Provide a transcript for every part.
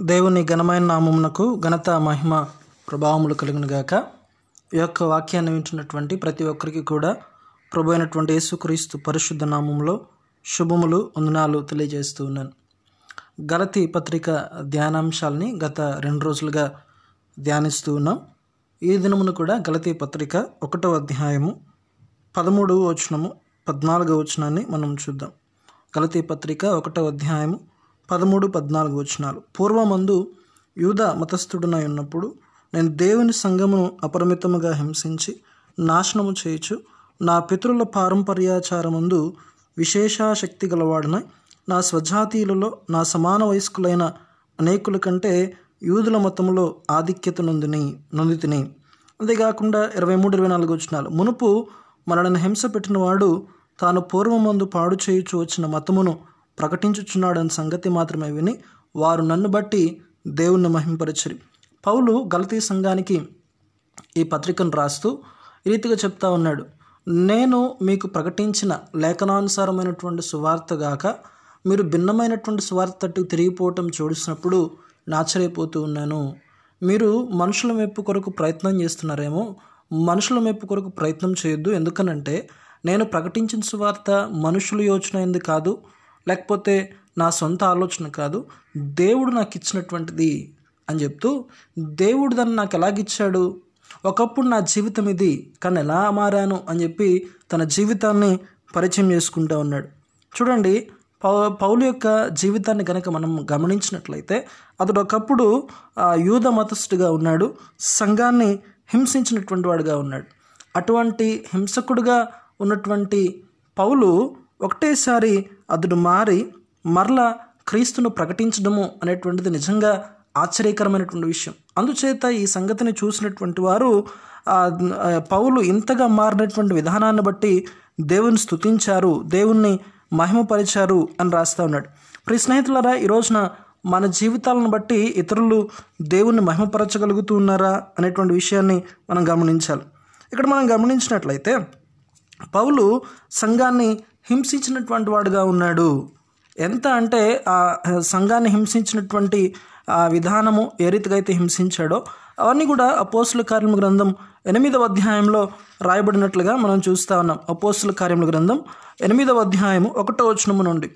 దేవుని ఘనమైన నామమునకు ఘనత మహిమ ప్రభావములు కలిగినగాక ఈ యొక్క వాక్యాన్ని వింటున్నటువంటి ప్రతి ఒక్కరికి కూడా ప్రభు అయినటువంటి యేసుక్రీస్తు పరిశుద్ధ నామంలో శుభములు వందనాలు తెలియజేస్తూ ఉన్నాను. గలతి పత్రిక ధ్యానాంశాలని గత రెండు రోజులుగా ధ్యానిస్తూ ఉన్నాం. ఈ దినమును కూడా గలతి పత్రిక ఒకటో అధ్యాయము పదమూడవ వచనము పద్నాలుగవ వచనాన్ని మనం చూద్దాం. గలతీ పత్రిక ఒకటో అధ్యాయము పదమూడు పద్నాలుగు వచనాలు. పూర్వమందు యూద మతస్థుడునై ఉన్నప్పుడు నేను దేవుని సంఘమును అపరిమితముగా హింసించి నాశనము చేయుచు నా పితరుల పారంపర్యాచారముందు విశేషాశక్తి గలవాడునై. నా స్వజాతీయులలో నా సమాన వయస్కులైన అనేకుల కంటే యూదుల మతములో ఆధిక్యత నొందిని నొందితిని. అంతేకాకుండా ఇరవై మూడు ఇరవై నాలుగు వచ్చినాలు మునుపు మనలను హింస పెట్టిన వాడు తాను పూర్వమందు పాడు చేయుచు వచ్చిన మతమును ప్రకటించుచున్నాడని సంగతి మాత్రమే విని వారు నన్ను బట్టి దేవుణ్ణి మహింపరచరి. పౌలు గలతీ సంఘానికి ఈ పత్రికను రాస్తూ ఈ రీతిగా చెప్తా ఉన్నాడు నేను మీకు ప్రకటించిన లేఖనానుసారమైనటువంటి సువార్త గాక మీరు భిన్నమైనటువంటి సువార్త తట్టు తిరిగిపోవటం చూసినప్పుడు నాచరైపోతూ ఉన్నాను. మీరు మనుషుల మెప్పు కొరకు ప్రయత్నం చేస్తున్నారేమో మనుషుల మెప్పు కొరకు ప్రయత్నం చేయొద్దు. ఎందుకనంటే నేను ప్రకటించిన సువార్త మనుషుల యోచన ఎందు కాదు లేకపోతే నా సొంత ఆలోచన కాదు దేవుడు నాకు ఇచ్చినటువంటిది అని చెప్తూ దేవుడు దాన్ని నాకు ఎలాగిచ్చాడు? ఒకప్పుడు నా జీవితం ఇది కానీ ఎలా మారాను? అని చెప్పి తన జీవితాన్ని పరిచయం చేసుకుంటూ ఉన్నాడు. చూడండి పౌ పౌలు యొక్క జీవితాన్ని కనుక మనం గమనించినట్లయితే అతడు ఒకప్పుడు యూద మతస్థుడిగా ఉన్నాడు సంఘాన్ని హింసించినటువంటి వాడుగా ఉన్నాడు. అటువంటి హింసకుడుగా ఉన్నటువంటి పౌలు ఒకటేసారి అతడు మారి మరలా క్రీస్తును ప్రకటించడము అనేటువంటిది నిజంగా ఆశ్చర్యకరమైనటువంటి విషయం. అందుచేత ఈ సంగతిని చూసినటువంటి వారు పౌలు ఇంతగా మారినటువంటి విధానాన్ని బట్టి దేవుని స్తుతించారు దేవుణ్ణి మహిమపరిచారు అని రాస్తా ఉన్నాడు. ప్రియ స్నేహితులారా ఈ రోజున మన జీవితాలను బట్టి ఇతరులు దేవుణ్ణి మహిమపరచగలుగుతూ ఉన్నారా అనేటువంటి విషయాన్ని మనం గమనించాలి. ఇక్కడ మనం గమనించినట్లయితే పౌలు సంఘాన్ని హింసించినటువంటి వాడుగా ఉన్నాడు. ఎంత అంటే ఆ సంఘాన్ని హింసించినటువంటి ఆ విధానము ఏ రీతిగా అయితే హింసించాడో అవన్నీ కూడా అపోస్తుల కార్యముల గ్రంథం ఎనిమిదవ అధ్యాయంలో రాయబడినట్లుగా మనం చూస్తా ఉన్నాం. అపోస్తుల కార్యముల గ్రంథం ఎనిమిదవ అధ్యాయము ఒకటో వచనము నుండి.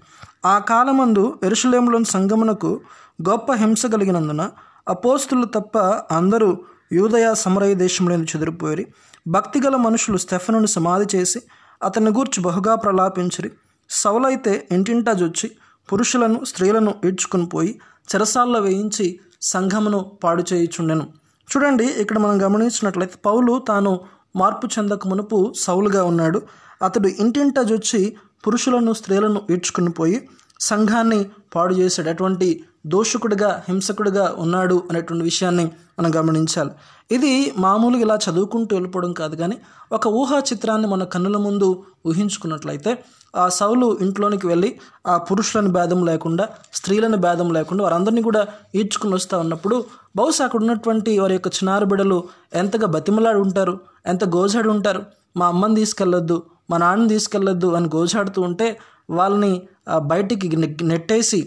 ఆ కాలమందు ఎరుషులేములోని సంగమునకు గొప్ప హింస కలిగినందున అపోస్తులు తప్ప అందరూ యూదయ సమరయ దేశంలో చెదిరిపోయి భక్తిగల మనుషులు స్టెఫనును సమాధి చేసి అతని గూర్చి బహుగా ప్రలాపించిరి. సౌలైతే ఇంటింటా జొచ్చి పురుషులను స్త్రీలను ఈడ్చుకుని పోయి చెరసాల్లో వేయించి సంఘమును పాడు చేయుచుండెను. చూడండి ఇక్కడ మనం గమనించినట్లయితే పౌలు తాను మార్పు చెందక మునుపు సౌలుగా ఉన్నాడు. అతడు ఇంటింటా జొచ్చి పురుషులను స్త్రీలను ఈడ్చుకుని పోయి సంఘాన్ని పాడు చేశాడు. అటువంటి దోషకుడిగా హింసకుడిగా ఉన్నాడు అనేటువంటి విషయాన్ని మనం గమనించాలి. ఇది మామూలుగా ఇలా చదువుకుంటూ వెళ్ళిపోవడం కాదు కానీ ఒక ఊహా చిత్రాన్ని మన కన్నుల ముందు ఊహించుకున్నట్లయితే ఆ సౌలు ఇంట్లోనికి వెళ్ళి ఆ పురుషులని భేదం లేకుండా స్త్రీలను భేదం లేకుండా వారందరినీ కూడా ఈడ్చుకుని వస్తూ ఉన్నప్పుడు బహుశా అక్కడ ఉన్నటువంటి వారి యొక్క చిన్నారు బిడలు ఎంతగా బతిమలాడి ఉంటారు ఎంత గోజాడి ఉంటారు. మా అమ్మని తీసుకెళ్ళొద్దు మా నాన్నని తీసుకెళ్ళొద్దు అని గోజాడుతూ ఉంటే వాళ్ళని బయటికి నెట్టేసి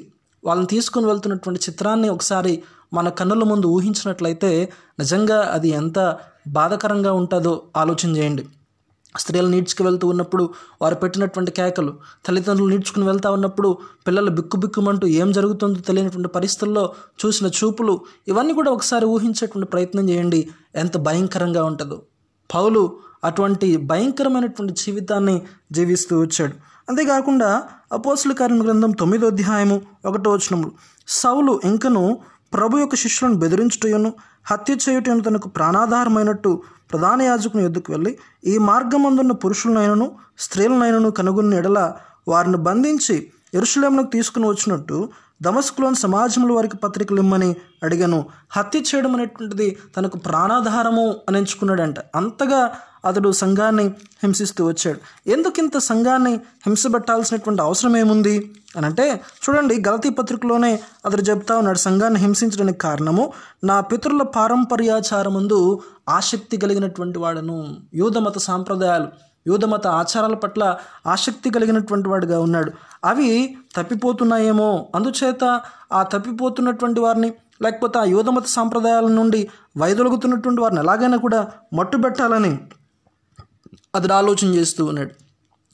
వాళ్ళని తీసుకుని వెళ్తున్నటువంటి చిత్రాన్ని ఒకసారి మన కన్నుల ముందు ఊహించినట్లయితే నిజంగా అది ఎంత బాధకరంగా ఉంటుందో ఆలోచన చేయండి. స్త్రీలు నీడ్చుకు వెళ్తూ ఉన్నప్పుడు వారు పెట్టినటువంటి కేకలు తల్లిదండ్రులు నీడ్చుకుని వెళ్తూ ఉన్నప్పుడు పిల్లలు బిక్కుబిక్కుమంటూ ఏం జరుగుతుందో తెలియనటువంటి పరిస్థితుల్లో చూసిన చూపులు ఇవన్నీ కూడా ఒకసారి ఊహించేటువంటి ప్రయత్నం చేయండి. ఎంత భయంకరంగా ఉంటుందో. పౌలు అటువంటి భయంకరమైనటువంటి జీవితాన్ని జీవిస్తూ వచ్చాడు. అంతేకాకుండా అపోసుల కార్యం గ్రంథం తొమ్మిదో అధ్యాయము ఒకటో వచనములు. సౌలు ఇంకను ప్రభు యొక్క శిష్యులను బెదిరించుటయును హత్య చేయుటను తనకు ప్రాణాధారమైనట్టు ప్రధాన యాజకుని ఎద్దుకు వెళ్ళి ఈ మార్గమందున్న పురుషులనైనను స్త్రీలనైనను కనుగొన్న ఎడల వారిని బంధించి ఎరుషులేమునకు తీసుకుని వచ్చినట్టు దమస్కులోని సమాజంలో వారికి పత్రికలు ఇమ్మని అడిగాను. హత్య చేయడం అనేటువంటిది తనకు ప్రాణాధారము అని ఎంచుకున్నాడంట. అంతగా అతడు సంఘాన్ని హింసిస్తూ వచ్చాడు. ఎందుకింత సంఘాన్ని హింసబెట్టాల్సినటువంటి అవసరం ఏముంది అని అంటే చూడండి గలతీ పత్రికలోనే అతడు చెప్తా ఉన్నాడు సంఘాన్ని హింసించడానికి కారణము నా పితరుల పారంపర్యాచారముందు ఆసక్తి కలిగినటువంటి వాడను. యూధ మత సాంప్రదాయాలు యూదమత ఆచారాల పట్ల ఆసక్తి కలిగినటువంటి వాడుగా ఉన్నాడు. అవి తప్పిపోతున్నాయేమో. అందుచేత ఆ తప్పిపోతున్నటువంటి వారిని లేకపోతే ఆ యూధమత సాంప్రదాయాల నుండి వైదొలుగుతున్నటువంటి వారిని ఎలాగైనా కూడా మట్టుబెట్టాలని అతడు ఆలోచన చేస్తూ ఉన్నాడు.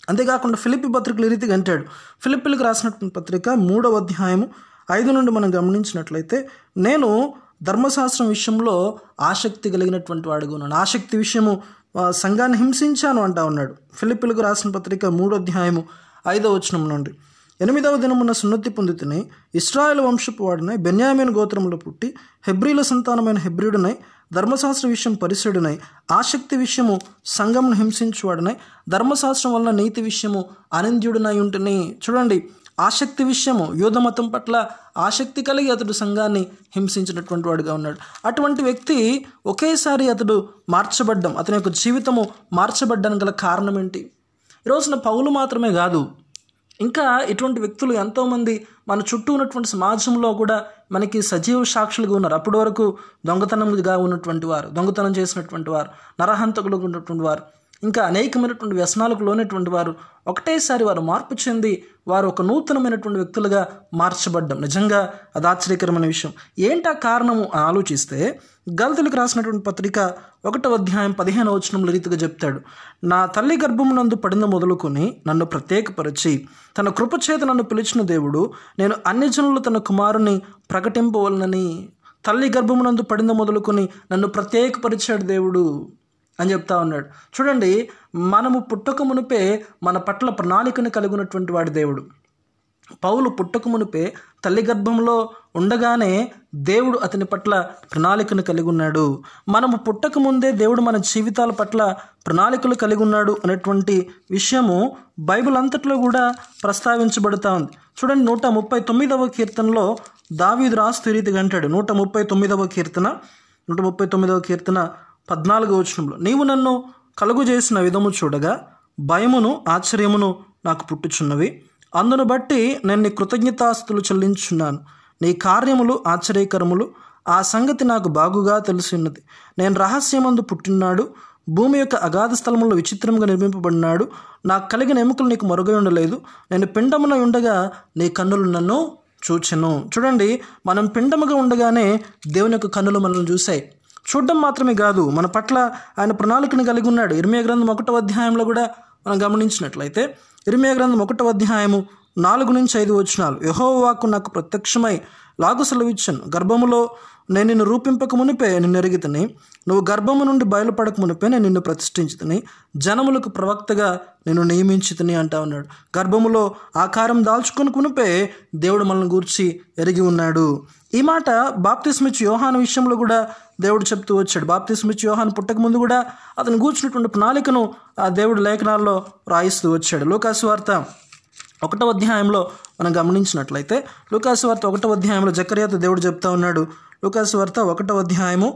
అంతేకాకుండా ఫిలిపి పత్రికలు ఈ రీతిగా అంటాడు? ఫిలిపిలకు రాసినటువంటి పత్రిక మూడవ అధ్యాయము ఐదు నుండి మనం గమనించినట్లయితే నేను ధర్మశాస్త్రం విషయంలో ఆసక్తి కలిగినటువంటి వాడుగా ఉన్నాను. ఆసక్తి విషయము సంఘాన్ని హింసించాను అంటా ఉన్నాడు. ఫిలిపిలకు రాసిన పత్రిక మూడో అధ్యాయము ఐదవ వచనం నుండి. ఎనిమిదవ దినమున సున్నతి పొందితిని ఇస్రాయల్ వంశపు వాడినై బెన్యామీన్ గోత్రంలో పుట్టి హెబ్రిల సంతానమైన హెబ్రిడునై ధర్మశాస్త్ర విషయం పరిశుడునై ఆసక్తి విషయము సంఘమును హింసించువాడునై ధర్మశాస్త్రం వల్ల నీతి విషయము అనింద్యుడునై ఉంటుని చూడండి. ఆసక్తి విషయము యూధమతం పట్ల ఆసక్తి కలిగి అతడు సంఘాన్ని హింసించినటువంటి వాడుగా ఉన్నాడు. అటువంటి వ్యక్తి ఒకేసారి అతడు మార్చబడ్డం అతని యొక్క జీవితము మార్చబడ్డానికి గల కారణం ఏంటి? ఈరోజున రోజున పౌలు మాత్రమే కాదు ఇంకా ఇటువంటి వ్యక్తులు ఎంతోమంది మన చుట్టూ ఉన్నటువంటి సమాజంలో కూడా మనకి సజీవ సాక్షులుగా ఉన్నారు. అప్పటి వరకు దొంగతనంగా ఉన్నటువంటి వారు దొంగతనం చేసినటువంటి వారు నరహంతకులుగా ఉన్నటువంటి వారు. ఇంకా అనేకమైనటువంటి వ్యసనాలకు లోనటువంటి వారు ఒకటేసారి వారు మార్పు చెంది వారు ఒక నూతనమైనటువంటి వ్యక్తులుగా మార్చబడ్డం. నిజంగా అది ఆశ్చర్యకరమైన విషయం. ఏంటా కారణము అని ఆలోచిస్తే గల్తులకు రాసినటువంటి పత్రిక ఒకటో అధ్యాయం పదిహేను వచనంలో రీతిగా చెప్తాడు. నా తల్లి గర్భమునందు పడిన మొదలుకొని నన్ను ప్రత్యేకపరిచి తన కృపచేత నన్ను పిలిచిన దేవుడు నేను అన్ని జనులు తన కుమారుని ప్రకటింపవలనని తల్లి గర్భమునందు పడిన మొదలుకొని నన్ను ప్రత్యేకపరిచాడు దేవుడు. అని చెప్తా ఉన్నాడు. చూడండి మనము పుట్టక మునిపే మన పట్ల ప్రణాళికను కలిగి ఉన్నటువంటి వాడి దేవుడు. పౌలు పుట్టక మునిపే తల్లి గర్భంలో ఉండగానే దేవుడు అతని పట్ల ప్రణాళికను కలిగి ఉన్నాడు. మనము పుట్టక ముందే దేవుడు మన జీవితాల పట్ల ప్రణాళికలు కలిగి ఉన్నాడు అనేటువంటి విషయము బైబిల్ అంతట్లో కూడా ప్రస్తావించబడుతూ ఉంది. చూడండి నూట ముప్పై తొమ్మిదవ కీర్తనలో దావీదు రాస్తు రీతిగా అంటాడు. నూట ముప్పై తొమ్మిదవ కీర్తన నూట ముప్పై తొమ్మిదవ కీర్తన పద్నాలుగు వచనంలో నీవు నన్ను కలుగు చేసిన విధము చూడగా భయమును ఆశ్చర్యమును నాకు పుట్టుచున్నవి. అందును బట్టి నేను నీ కృతజ్ఞతాస్తులు చెల్లించున్నాను నీ కార్యములు ఆశ్చర్యకరములు. ఆ సంగతి నాకు బాగుగా తెలిసినది నేను రహస్యమందు పుట్టినాడు భూమి యొక్క అగాధ స్థలములో విచిత్రంగా నిర్మింపబడినాడు. నాకు కలిగిన ఎముకలు నీకు మరుగై ఉండలేదు. నేను పిండమున ఉండగా నీ కన్నులు నన్ను చూచెను. చూడండి మనం పిండముగా ఉండగానే దేవుని యొక్క కన్నులు మనల్ని చూశాయి. చూడడం మాత్రమే కాదు మన పట్ల ఆయన ప్రణాళికను కలిగి ఉన్నాడు. ఇరిమియా గ్రంథం ఒకటో అధ్యాయంలో కూడా మనం గమనించినట్లయితే ఇరిమియా గ్రంథం ఒకటో అధ్యాయము నాలుగు నుంచి ఐదు వచ్చినాలు యహోవాకు నాకు ప్రత్యక్షమై లాగు సెలవిచ్చాను. గర్భములో నేను నిన్ను రూపింపక మునిపే నిన్ను ఎరిగితని నువ్వు గర్భము నుండి బయలుపడక మునిపే నేను నిన్ను ప్రతిష్ఠించుతని జనములకు ప్రవక్తగా నేను నియమించుతని అంటా ఉన్నాడు. గర్భములో ఆకారం దాల్చుకొని కునిపే దేవుడు మనల్ని గూర్చి ఎరిగి ఉన్నాడు. ఈ మాట బాప్తిస్మిచ్ యోహాన్ విషయంలో కూడా దేవుడు చెప్తూ వచ్చాడు. బాప్తిస్మిచ్ యోహాన్ పుట్టక ముందు కూడా అతను కూర్చున్నటువంటి ప్రణాళికను ఆ దేవుడు లేఖనాల్లో రాయిస్తూ వచ్చాడు. లోకాసు వార్త ఒకటో అధ్యాయంలో మనం గమనించినట్లయితే లోకాసు వార్త ఒకటో అధ్యాయంలో జకర్యాతో దేవుడు చెప్తా ఉన్నాడు. లూకాసు వార్త ఒకటో అధ్యాయము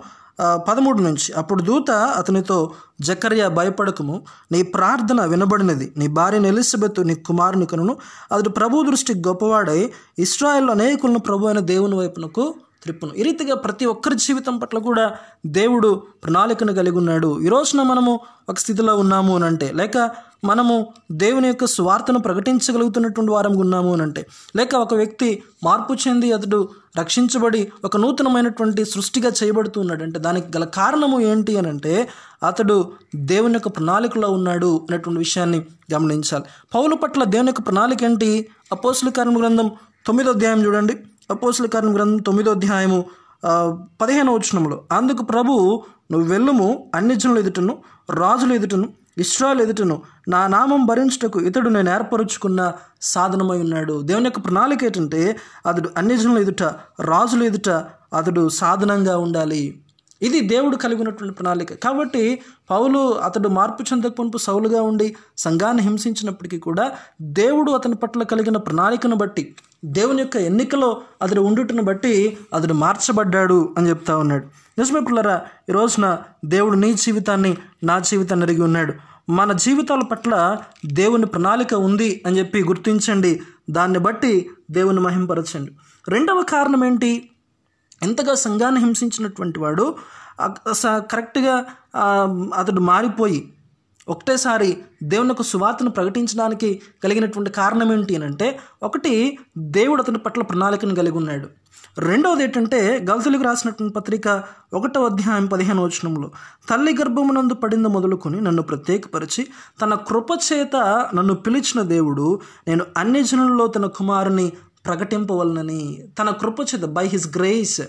పదమూడు నుంచి. అప్పుడు దూత అతనితో జకర్యా భయపడకము. నీ ప్రార్థన వినబడినది. నీ భార్యను ఎలిజబెత్ నీ కుమారుని కనును. అతడు ప్రభు దృష్టికి గొప్పవాడై ఇస్రాయల్ అనేకులను ప్రభు అయిన దేవుని వైపునకు త్రిప్పును. ఈ రీతిగా ప్రతి ఒక్కరి జీవితం పట్ల కూడా దేవుడు ప్రణాళికను కలిగి ఉన్నాడు. ఈ రోజున మనము ఒక స్థితిలో ఉన్నాము అని అంటే లేక మనము దేవుని యొక్క స్వార్థను ప్రకటించగలుగుతున్నటువంటి వారం ఉన్నాము అని అంటే లేక ఒక వ్యక్తి మార్పు చెంది అతడు రక్షించబడి ఒక నూతనమైనటువంటి సృష్టిగా చేయబడుతున్నాడు అంటే దానికి గల కారణము ఏంటి అని అంటే అతడు దేవుని యొక్క ప్రణాళికలో ఉన్నాడు అనేటువంటి విషయాన్ని గమనించాలి. పౌలు పట్ల దేవుని యొక్క ప్రణాళిక ఏంటి? అపోసుల కార్మ గ్రంథం తొమ్మిదో అధ్యాయం చూడండి. అపోసుల కార్మ గ్రంథం తొమ్మిదో అధ్యాయము ఆ, వచనంలో అందుకు ప్రభు నువ్వు వెళ్ళుము అన్ని జనులు ఎదుటను రాజుల ఎదుటను ఇస్రాయల్ ఎదుటను నా నామం భరించుటకు ఇతడు నేను ఏర్పరుచుకున్న సాధనమై ఉన్నాడు. దేవుని యొక్క ప్రణాళిక ఏంటంటే అతడు అన్ని జనుల ఎదుట రాజుల ఎదుట అతడు సాధనంగా ఉండాలి. ఇది దేవుడు కలిగి ఉన్నటువంటి ప్రణాళిక. కాబట్టి పౌలు అతడు మార్పు చెందక మునుపు సౌలుగా ఉండి సంఘాన్ని హింసించినప్పటికీ కూడా దేవుడు అతని పట్ల కలిగిన ప్రణాళికను బట్టి దేవుని యొక్క ఎన్నికలో అతడు ఉండుటను బట్టి అతడు మార్చబడ్డాడు అని చెప్తా ఉన్నాడు. నిజమే పిల్లరా ఈ రోజున దేవుడు నీ జీవితాన్ని నా జీవితాన్ని అడిగి ఉన్నాడు. మన జీవితాల పట్ల దేవుని ప్రణాళిక ఉంది అని చెప్పి గుర్తించండి. దాన్ని బట్టి దేవుని మహింపరచండి. రెండవ కారణం ఏంటి? ఎంతగా సంఘాన్ని హింసించినటువంటి వాడు స- కరెక్ట్గా అతడు మారిపోయి ఒకటేసారి దేవుని సువార్తను ప్రకటించడానికి కలిగినటువంటి కారణం ఏంటి అని అంటే ఒకటి దేవుడు అతని పట్ల ప్రణాళికను కలిగి ఉన్నాడు. రెండవది ఏంటంటే గల్తులకు రాసినటువంటి పత్రిక ఒకటో అధ్యాయం పదిహేను వచనంలో తల్లి గర్భమునందు పడింది మొదలుకొని నన్ను ప్రత్యేకపరిచి తన కృపచేత నన్ను పిలిచిన దేవుడు నేను అన్ని జనుల్లో తన కుమారుని ప్రకటింపవలనని తన కృపచేత బై హిస్ గ్రేస్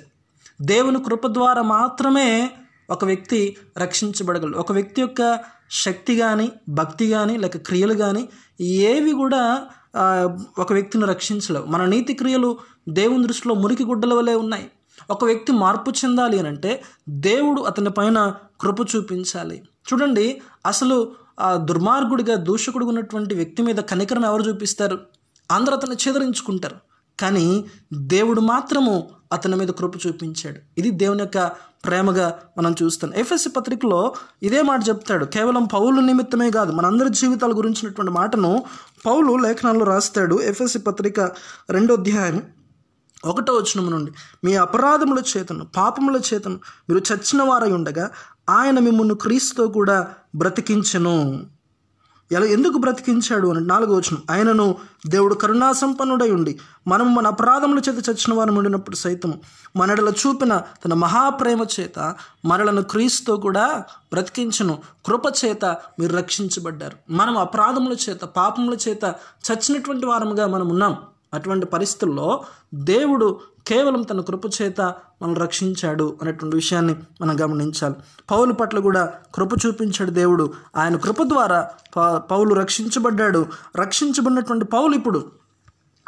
దేవుని కృప ద్వారా మాత్రమే ఒక వ్యక్తి రక్షించబడగలడు. ఒక వ్యక్తి యొక్క శక్తి కానీ భక్తి కానీ లేక క్రియలు కానీ ఏవి కూడా ఒక వ్యక్తిని రక్షించలేవు. మన నీతి క్రియలు దేవుని దృష్టిలో మురికి గుడ్డల వలె ఉన్నాయి. ఒక వ్యక్తి మార్పు చెందాలి అని అంటే దేవుడు అతని పైన కృప చూపించాలి. చూడండి అసలు ఆ దుర్మార్గుడిగా దూషకుడుగా ఉన్నటువంటి వ్యక్తి మీద కనికరం ఎవరు చూపిస్తారు? అందరూ అతన్ని చెదరించుకుంటారు. కానీ దేవుడు మాత్రము అతని మీద కృప చూపించాడు. ఇది దేవుని యొక్క ప్రేమగా మనం చూస్తాం. ఎఫ్ఎస్సి పత్రికలో ఇదే మాట చెప్తాడు. కేవలం పౌలు నిమిత్తమే కాదు మనందరి జీవితాల గురించినటువంటి మాటను పౌలు లేఖనాల్లో రాస్తాడు. ఎఫ్ఎస్సి పత్రిక రెండో అధ్యాయం ఒకటో వచనం నుండి. మీ అపరాధముల చేతను పాపముల చేతను మీరు చచ్చిన వారై ఉండగా ఆయన మిమ్మల్ని క్రీస్తుతో కూడా బ్రతికించను. ఎలా ఎందుకు బ్రతికించాడు అని నాలుగో వచనం. ఆయనను దేవుడు కరుణాసంపన్నుడై ఉండి మనం మన అపరాధముల చేత చచ్చిన వారు ఉండినప్పుడు సైతం మనడల చూపిన తన మహాప్రేమ చేత మనలను క్రీస్తో కూడా బ్రతికించను. కృప చేత మీరు రక్షించబడ్డారు. మనం అపరాధముల చేత పాపముల చేత చచ్చినటువంటి వారముగా మనం ఉన్నాం. అటువంటి పరిస్థితుల్లో దేవుడు కేవలం తన కృప చేత మనం రక్షించాడు అనేటువంటి విషయాన్ని మనం గమనించాలి. పౌలు పట్ల కూడా కృప చూపించాడు దేవుడు. ఆయన కృప ద్వారా ప- పౌలు రక్షించబడ్డాడు. రక్షించబడినటువంటి పౌలు ఇప్పుడు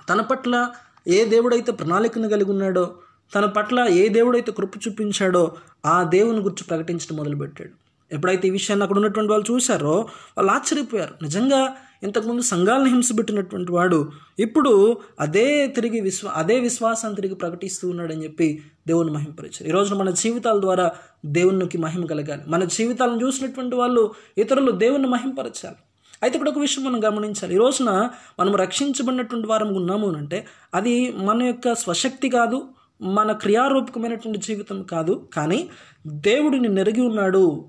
తన పట్ల ఏ దేవుడైతే ప్రణాళికను కలిగి ఉన్నాడో తన పట్ల ఏ దేవుడైతే కృప చూపించాడో ఆ దేవుని గురించి ప్రకటించడం మొదలుపెట్టాడు. ఎప్పుడైతే ఈ విషయాన్ని అక్కడ ఉన్నటువంటి వాళ్ళు చూశారో వాళ్ళు ఆశ్చర్యపోయారు. నిజంగా ఇంతకుముందు సంఘాలను హింసపెట్టినటువంటి వాడు ఇప్పుడు అదే తిరిగి విశ్వ అదే విశ్వాసాన్ని తిరిగి ప్రకటిస్తూ ఉన్నాడని చెప్పి దేవుని మహింపరిచారు. ఈ రోజున మన జీవితాల ద్వారా దేవునికి మహిమ కలగాలి. మన జీవితాలను చూసినటువంటి వాళ్ళు ఇతరులు దేవుని మహింపరచాలి. అయితే ఇక్కడ ఒక విషయం మనం గమనించాలి. ఈ రోజున మనం రక్షించబడినటువంటి వారం ఉన్నాము అంటే అది మన యొక్క స్వశక్తి కాదు మన క్రియారూపకమైనటువంటి జీవితం కాదు కానీ దేవుడిని నెరిగి ఉన్నాడు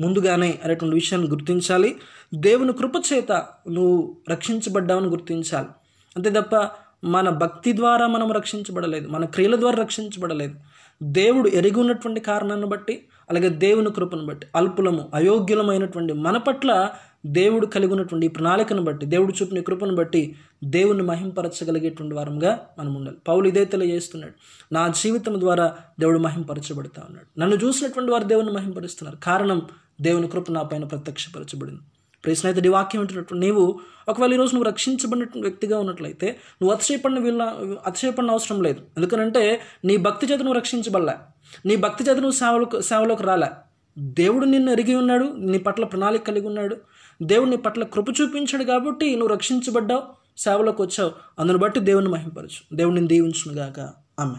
ముందుగానే అనేటువంటి విషయాన్ని గుర్తించాలి. దేవుని కృప చేత నువ్వు రక్షించబడ్డావని గుర్తించాలి. అంతే తప్ప మన భక్తి ద్వారా మనం రక్షించబడలేదు మన క్రియల ద్వారా రక్షించబడలేదు. దేవుడు ఎరిగి ఉన్నటువంటి కారణాన్ని బట్టి అలాగే దేవుని కృపను బట్టి అల్పులము అయోగ్యులమైనటువంటి మన పట్ల దేవుడు కలిగి ఉన్నటువంటి ఈ ప్రణాళికను బట్టి దేవుడు చూపిన కృపను బట్టి దేవుని మహింపరచగలిగేటువంటి వారంగా మనం ఉండాలి. పౌలు ఇదే తెలియజేస్తున్నాడు నా జీవితం ద్వారా దేవుడు మహింపరచబడతా ఉన్నాడు. నన్ను చూసినటువంటి వారు దేవుని మహింపరుస్తున్నారు. కారణం దేవుని కృప నా పైన ప్రత్యక్షపరచబడింది. ప్రియ వాక్యం వింటున్నట్టు నీవు ఒకవేళ ఈరోజు నువ్వు రక్షించబడిన వ్యక్తిగా ఉన్నట్లయితే నువ్వు అతిశయపడిన వీళ్ళ అతిశయపడిన అవసరం లేదు. ఎందుకనంటే నీ భక్తి చేత నువ్వు రక్షించబడలే. నీ భక్తి చేత నువ్వు సేవలకు సేవలోకి రాలే. దేవుడు నిన్ను ఎరిగి ఉన్నాడు నీ పట్ల ప్రణాళిక కలిగి ఉన్నాడు. దేవుడు నీ పట్ల కృప చూపించాడు కాబట్టి నువ్వు రక్షించబడ్డావు సేవలోకి వచ్చావు. అందును బట్టి దేవుని మహింపరచు. దేవుడిని దీవించునుగాక. ఆమె